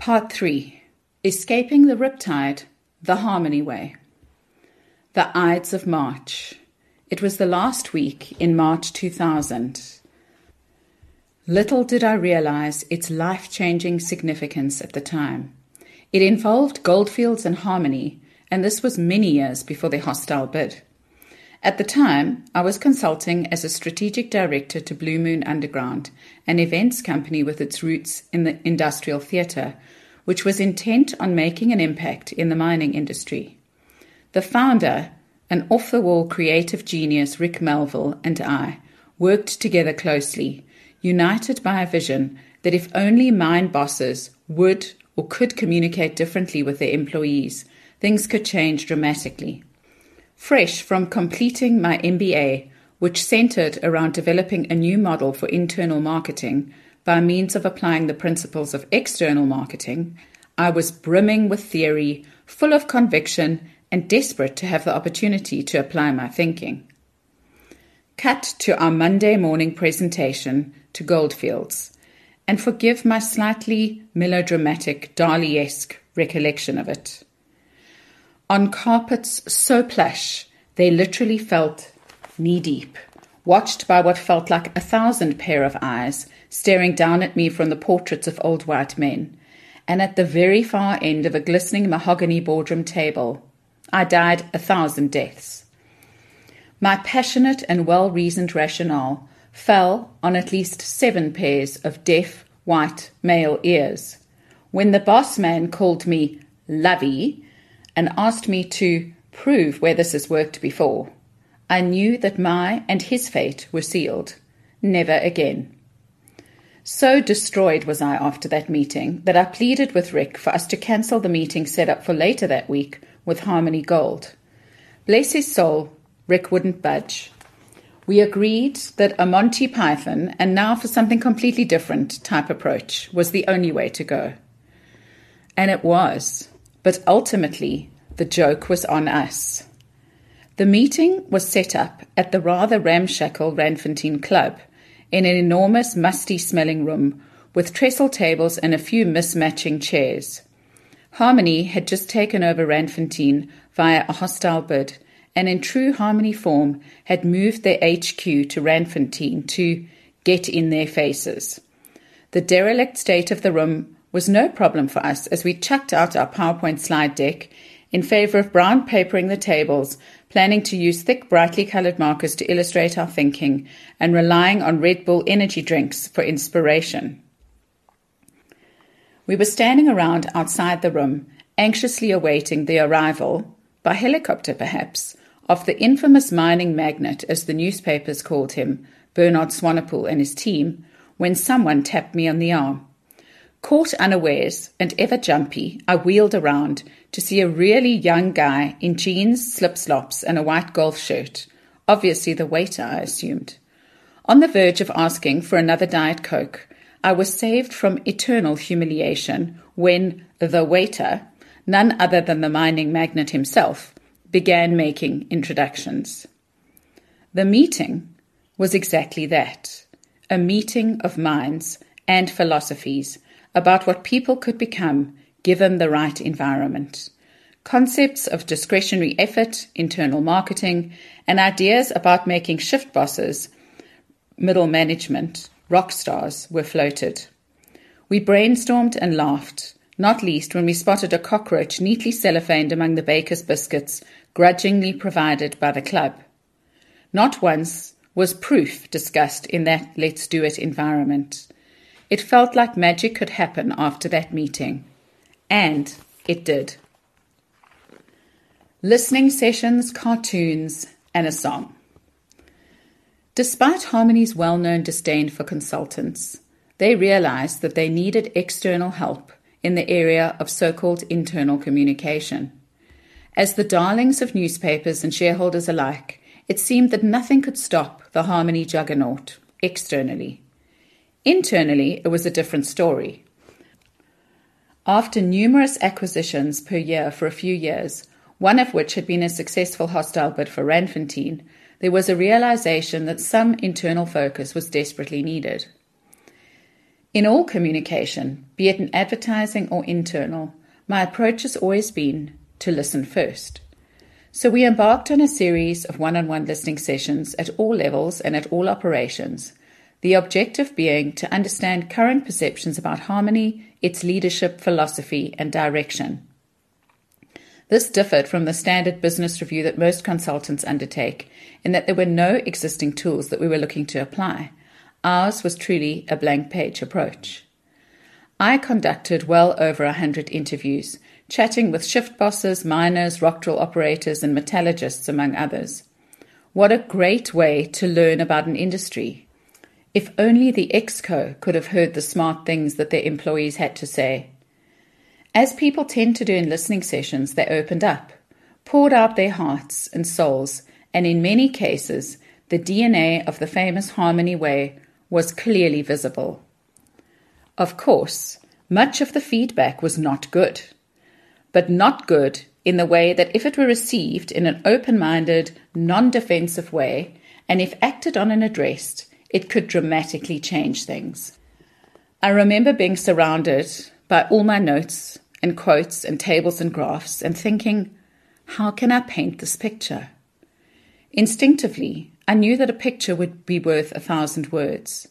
Part 3 Escaping the Riptide, the Harmony Way. The Ides of March. It was the last week in March 2000. Little did I realize its life changing significance at the time. It involved Goldfields and Harmony, and this was many years before the hostile bid. At the time, I was consulting as a strategic director to Blue Moon Underground, an events company with its roots in the industrial theatre, which was intent on making an impact in the mining industry. The founder, an off the wall creative genius, Rick Melville, and I worked together closely, united by a vision that if only mine bosses would or could communicate differently with their employees, things could change dramatically. Fresh from completing my MBA, which centered around developing a new model for internal marketing by means of applying the principles of external marketing, I was brimming with theory, full of conviction, and desperate to have the opportunity to apply my thinking. Cut to our Monday morning presentation to Goldfields, and forgive my slightly melodramatic, Dali esque recollection of it on carpets so plush they literally felt knee deep, watched by what felt like a thousand pair of eyes staring down at me from the portraits of old white men. And at the very far end of a glistening mahogany boardroom table, I died a thousand deaths. My passionate and well reasoned rationale fell on at least seven pairs of deaf, white male ears. When the boss man called me lovey and asked me to prove where this has worked before. I knew that my and his fate were sealed. Never again. So destroyed was I after that meeting that I pleaded with Rick for us to cancel the meeting set up for later that week with Harmony Gold. Bless his soul, Rick wouldn't budge. We agreed that a Monty Python, and now for something completely different type approach, was the only way to go. And it was. But ultimately, the joke was on us. The meeting was set up at the rather ramshackle Randfontein Club in an enormous, musty smelling room with trestle tables and a few mismatching chairs. Harmony had just taken over Randfontein via a hostile bid, and in true Harmony form had moved their HQ to Randfontein to get in their faces. The derelict state of the room was no problem for us as we chucked out our PowerPoint slide deck in favor of brown papering the tables, planning to use thick, brightly colored markers to illustrate our thinking, and relying on Red Bull energy drinks for inspiration. We were standing around outside the room, anxiously awaiting the arrival, by helicopter perhaps, of the infamous mining magnate, as the newspapers called him, Bernard Swanepoel and his team, when someone tapped me on the arm. Caught unawares and ever jumpy, I wheeled around to see a really young guy in jeans, slip slops, and a white golf shirt. Obviously, the waiter, I assumed. On the verge of asking for another Diet Coke, I was saved from eternal humiliation when the waiter, none other than the mining magnate himself, began making introductions. The meeting was exactly that a meeting of minds and philosophies about what people could become given the right environment. Concepts of discretionary effort, internal marketing, and ideas about making shift bosses, middle management, rock stars were floated. We brainstormed and laughed, not least when we spotted a cockroach neatly cellophaned among the baker's biscuits grudgingly provided by the club. Not once was proof discussed in that let's do it environment. It felt like magic could happen after that meeting. And it did. Listening sessions, cartoons, and a song. Despite Harmony's well known disdain for consultants, they realized that they needed external help in the area of so called internal communication. As the darlings of newspapers and shareholders alike, it seemed that nothing could stop the Harmony juggernaut externally. Internally, it was a different story. After numerous acquisitions per year for a few years, one of which had been a successful hostile bid for Randfontein, there was a realization that some internal focus was desperately needed. In all communication, be it in advertising or internal, my approach has always been to listen first. So we embarked on a series of one on one listening sessions at all levels and at all operations, the objective being to understand current perceptions about harmony, its leadership, philosophy, and direction. This differed from the standard business review that most consultants undertake in that there were no existing tools that we were looking to apply. Ours was truly a blank page approach. I conducted well over a hundred interviews, chatting with shift bosses, miners, rock drill operators, and metallurgists, among others. What a great way to learn about an industry. If only the exco could have heard the smart things that their employees had to say. As people tend to do in listening sessions, they opened up, poured out their hearts and souls, and in many cases, the DNA of the famous Harmony Way was clearly visible. Of course, much of the feedback was not good, but not good in the way that if it were received in an open minded, non defensive way, and if acted on and addressed, it could dramatically change things. I remember being surrounded by all my notes and quotes and tables and graphs and thinking, how can I paint this picture? Instinctively, I knew that a picture would be worth a thousand words.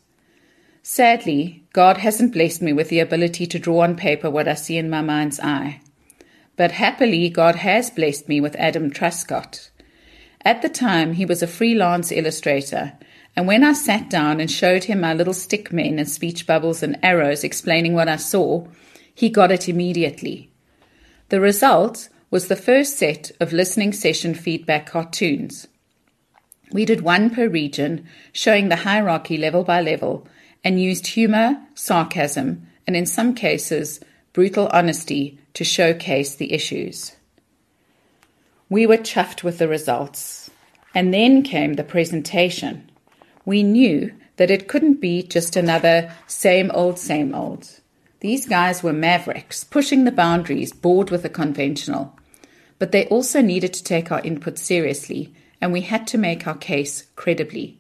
Sadly, God hasn't blessed me with the ability to draw on paper what I see in my mind's eye. But happily, God has blessed me with Adam Truscott. At the time, he was a freelance illustrator, and when I sat down and showed him my little stick men and speech bubbles and arrows explaining what I saw, he got it immediately. The result was the first set of listening session feedback cartoons. We did one per region, showing the hierarchy level by level, and used humour, sarcasm, and in some cases, brutal honesty to showcase the issues. We were chuffed with the results. And then came the presentation. We knew that it couldn't be just another same old, same old. These guys were mavericks, pushing the boundaries, bored with the conventional. But they also needed to take our input seriously, and we had to make our case credibly.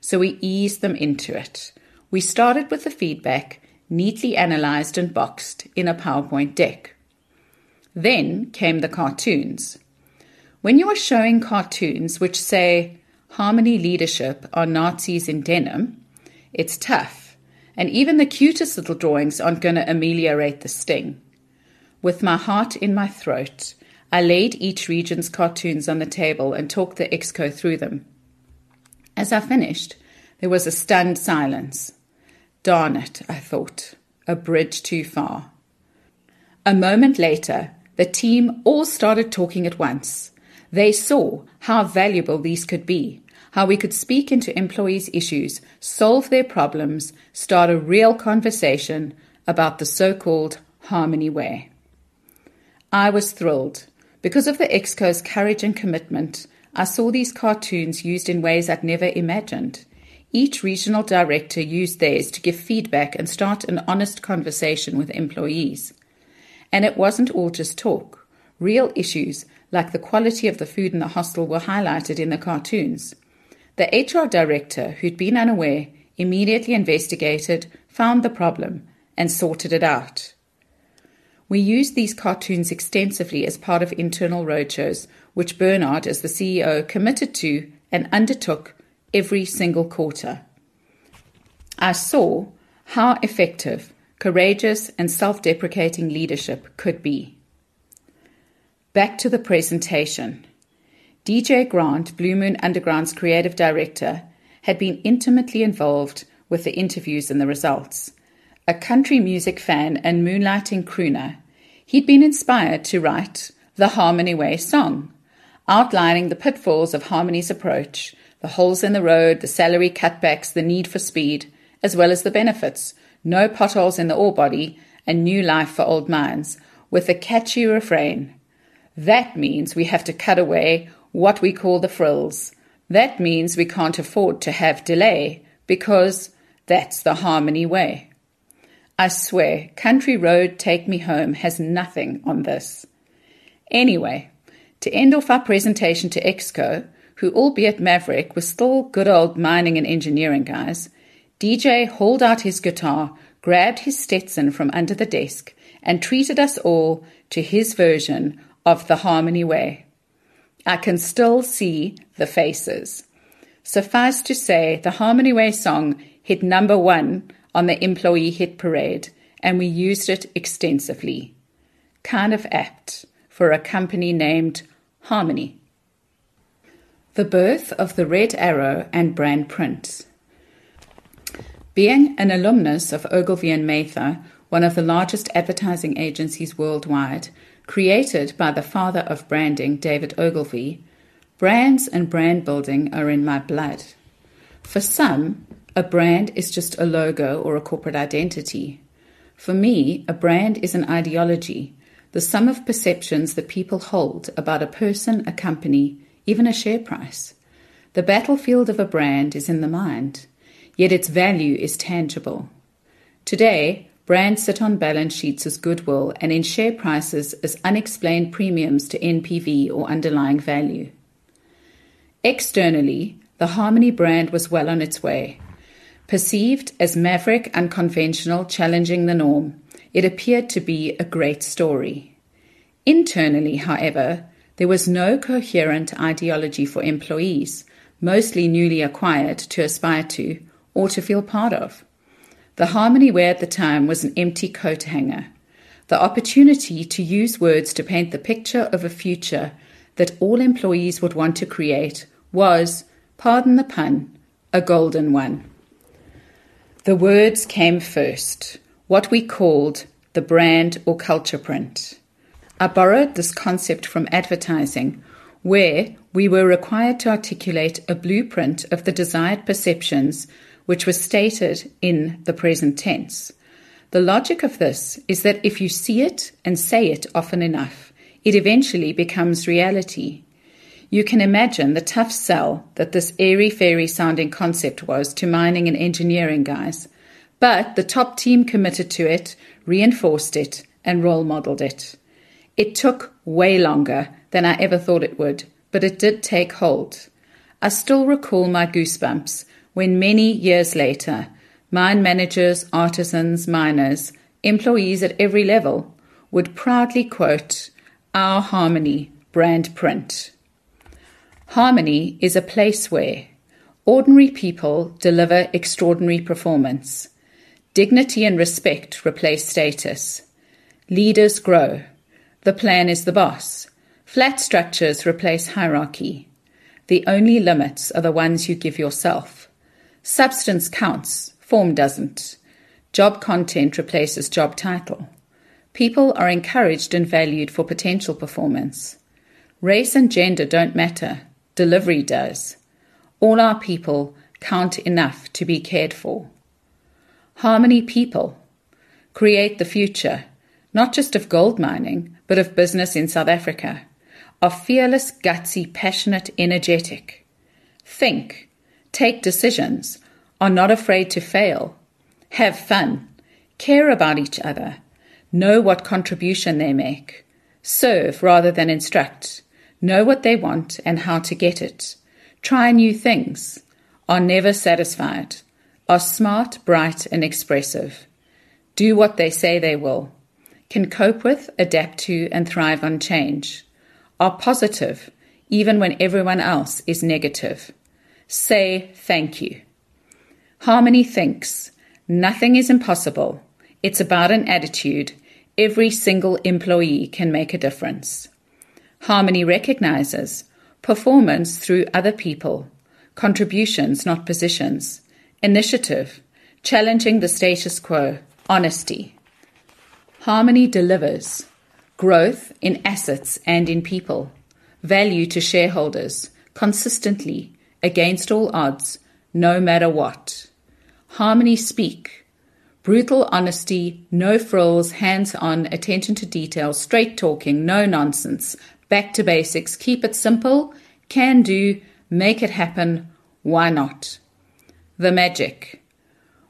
So we eased them into it. We started with the feedback, neatly analyzed and boxed in a PowerPoint deck. Then came the cartoons. When you are showing cartoons which say, Harmony leadership are Nazis in denim, it's tough, and even the cutest little drawings aren't going to ameliorate the sting. With my heart in my throat, I laid each region's cartoons on the table and talked the exco through them. As I finished, there was a stunned silence. Darn it, I thought. A bridge too far. A moment later, the team all started talking at once. They saw how valuable these could be, how we could speak into employees' issues, solve their problems, start a real conversation about the so called Harmony Way. I was thrilled. Because of the Exco's courage and commitment, I saw these cartoons used in ways I'd never imagined. Each regional director used theirs to give feedback and start an honest conversation with employees. And it wasn't all just talk. Real issues, like the quality of the food in the hostel, were highlighted in the cartoons. The HR director, who'd been unaware, immediately investigated, found the problem, and sorted it out. We used these cartoons extensively as part of internal roadshows, which Bernard, as the CEO, committed to and undertook every single quarter. I saw how effective, courageous, and self deprecating leadership could be. Back to the presentation. DJ Grant, Blue Moon Underground's creative director, had been intimately involved with the interviews and the results. A country music fan and moonlighting crooner, he'd been inspired to write the Harmony Way song, outlining the pitfalls of Harmony's approach the holes in the road, the salary cutbacks, the need for speed, as well as the benefits no potholes in the ore body, and new life for old mines, with a catchy refrain. That means we have to cut away what we call the frills. That means we can't afford to have delay, because that's the harmony way. I swear, Country Road Take Me Home has nothing on this. Anyway, to end off our presentation to Exco, who, albeit maverick, was still good old mining and engineering guys, DJ hauled out his guitar, grabbed his Stetson from under the desk, and treated us all to his version of the Harmony Way. I can still see the faces. Suffice to say, the Harmony Way song hit number one on the employee hit parade, and we used it extensively. Kind of apt for a company named Harmony. The birth of the Red Arrow and brand print. Being an alumnus of Ogilvy and Mather, one of the largest advertising agencies worldwide, created by the father of branding, David Ogilvy, brands and brand building are in my blood. For some, a brand is just a logo or a corporate identity. For me, a brand is an ideology, the sum of perceptions that people hold about a person, a company, even a share price. The battlefield of a brand is in the mind, yet its value is tangible. Today, brands sit on balance sheets as goodwill and in share prices as unexplained premiums to NPV or underlying value. Externally, the Harmony brand was well on its way. Perceived as maverick, unconventional, challenging the norm, it appeared to be a great story. Internally, however, there was no coherent ideology for employees, mostly newly acquired, to aspire to or to feel part of. The Harmony Way at the time was an empty coat hanger. The opportunity to use words to paint the picture of a future that all employees would want to create was, pardon the pun, a golden one. The words came first what we called the brand or culture print. I borrowed this concept from advertising, where we were required to articulate a blueprint of the desired perceptions which was stated in the present tense. The logic of this is that if you see it and say it often enough, it eventually becomes reality. You can imagine the tough sell that this airy fairy sounding concept was to mining and engineering guys but the top team committed to it, reinforced it, and role modeled it. It took way longer than I ever thought it would, but it did take hold. I still recall my goosebumps when many years later, mine managers, artisans, miners, employees at every level would proudly quote our Harmony brand print. Harmony is a place where ordinary people deliver extraordinary performance. Dignity and respect replace status. Leaders grow. The plan is the boss. Flat structures replace hierarchy. The only limits are the ones you give yourself. Substance counts, form doesn't. Job content replaces job title. People are encouraged and valued for potential performance. Race and gender don't matter, delivery does. All our people count enough to be cared for. Harmony People create the future, not just of gold mining, but of business in South Africa. Are fearless, gutsy, passionate, energetic. Think, take decisions, are not afraid to fail, have fun, care about each other, know what contribution they make, serve rather than instruct, know what they want and how to get it, try new things, are never satisfied are smart, bright, and expressive, do what they say they will, can cope with, adapt to, and thrive on change, are positive even when everyone else is negative. Say thank you. Harmony thinks nothing is impossible. It's about an attitude. Every single employee can make a difference. Harmony recognizes performance through other people, contributions, not positions Initiative, challenging the status quo, honesty. Harmony delivers growth in assets and in people, value to shareholders, consistently, against all odds, no matter what. Harmony speak, brutal honesty, no frills, hands on, attention to detail, straight talking, no nonsense, back to basics, keep it simple, can do, make it happen, why not? The magic.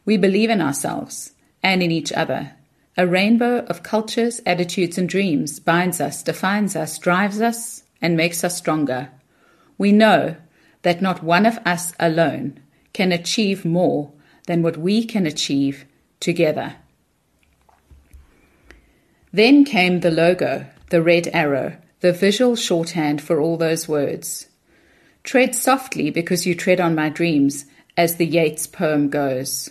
We believe in ourselves and in each other. A rainbow of cultures, attitudes, and dreams binds us, defines us, drives us, and makes us stronger. We know that not one of us alone can achieve more than what we can achieve together. Then came the logo, the red arrow, the visual shorthand for all those words. Tread softly because you tread on my dreams, as the Yeats poem goes.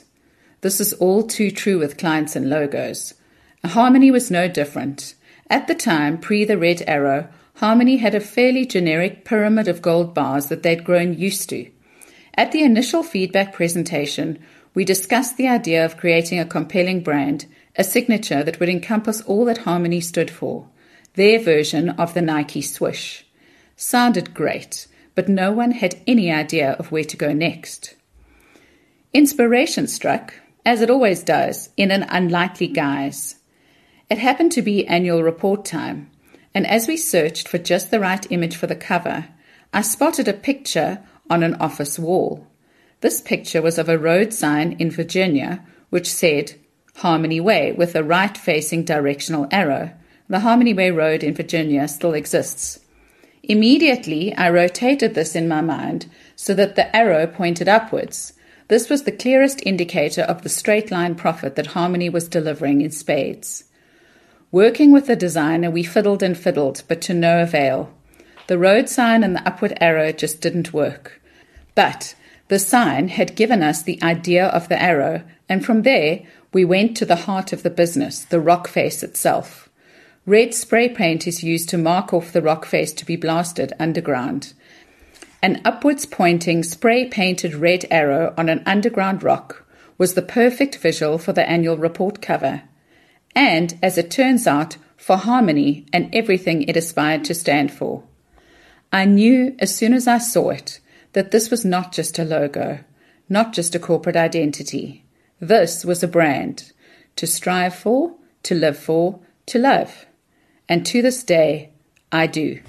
This is all too true with clients and logos. Harmony was no different. At the time, pre the red arrow, Harmony had a fairly generic pyramid of gold bars that they'd grown used to. At the initial feedback presentation, we discussed the idea of creating a compelling brand, a signature that would encompass all that Harmony stood for, their version of the Nike swoosh. Sounded great, but no one had any idea of where to go next. Inspiration struck, as it always does, in an unlikely guise. It happened to be annual report time, and as we searched for just the right image for the cover, I spotted a picture on an office wall. This picture was of a road sign in Virginia which said Harmony Way with a right facing directional arrow. The Harmony Way Road in Virginia still exists. Immediately, I rotated this in my mind so that the arrow pointed upwards. This was the clearest indicator of the straight line profit that Harmony was delivering in spades. Working with the designer, we fiddled and fiddled, but to no avail. The road sign and the upward arrow just didn't work. But the sign had given us the idea of the arrow, and from there we went to the heart of the business, the rock face itself. Red spray paint is used to mark off the rock face to be blasted underground. An upwards pointing spray painted red arrow on an underground rock was the perfect visual for the annual report cover and, as it turns out, for harmony and everything it aspired to stand for. I knew as soon as I saw it that this was not just a logo, not just a corporate identity. This was a brand to strive for, to live for, to love. And to this day, I do.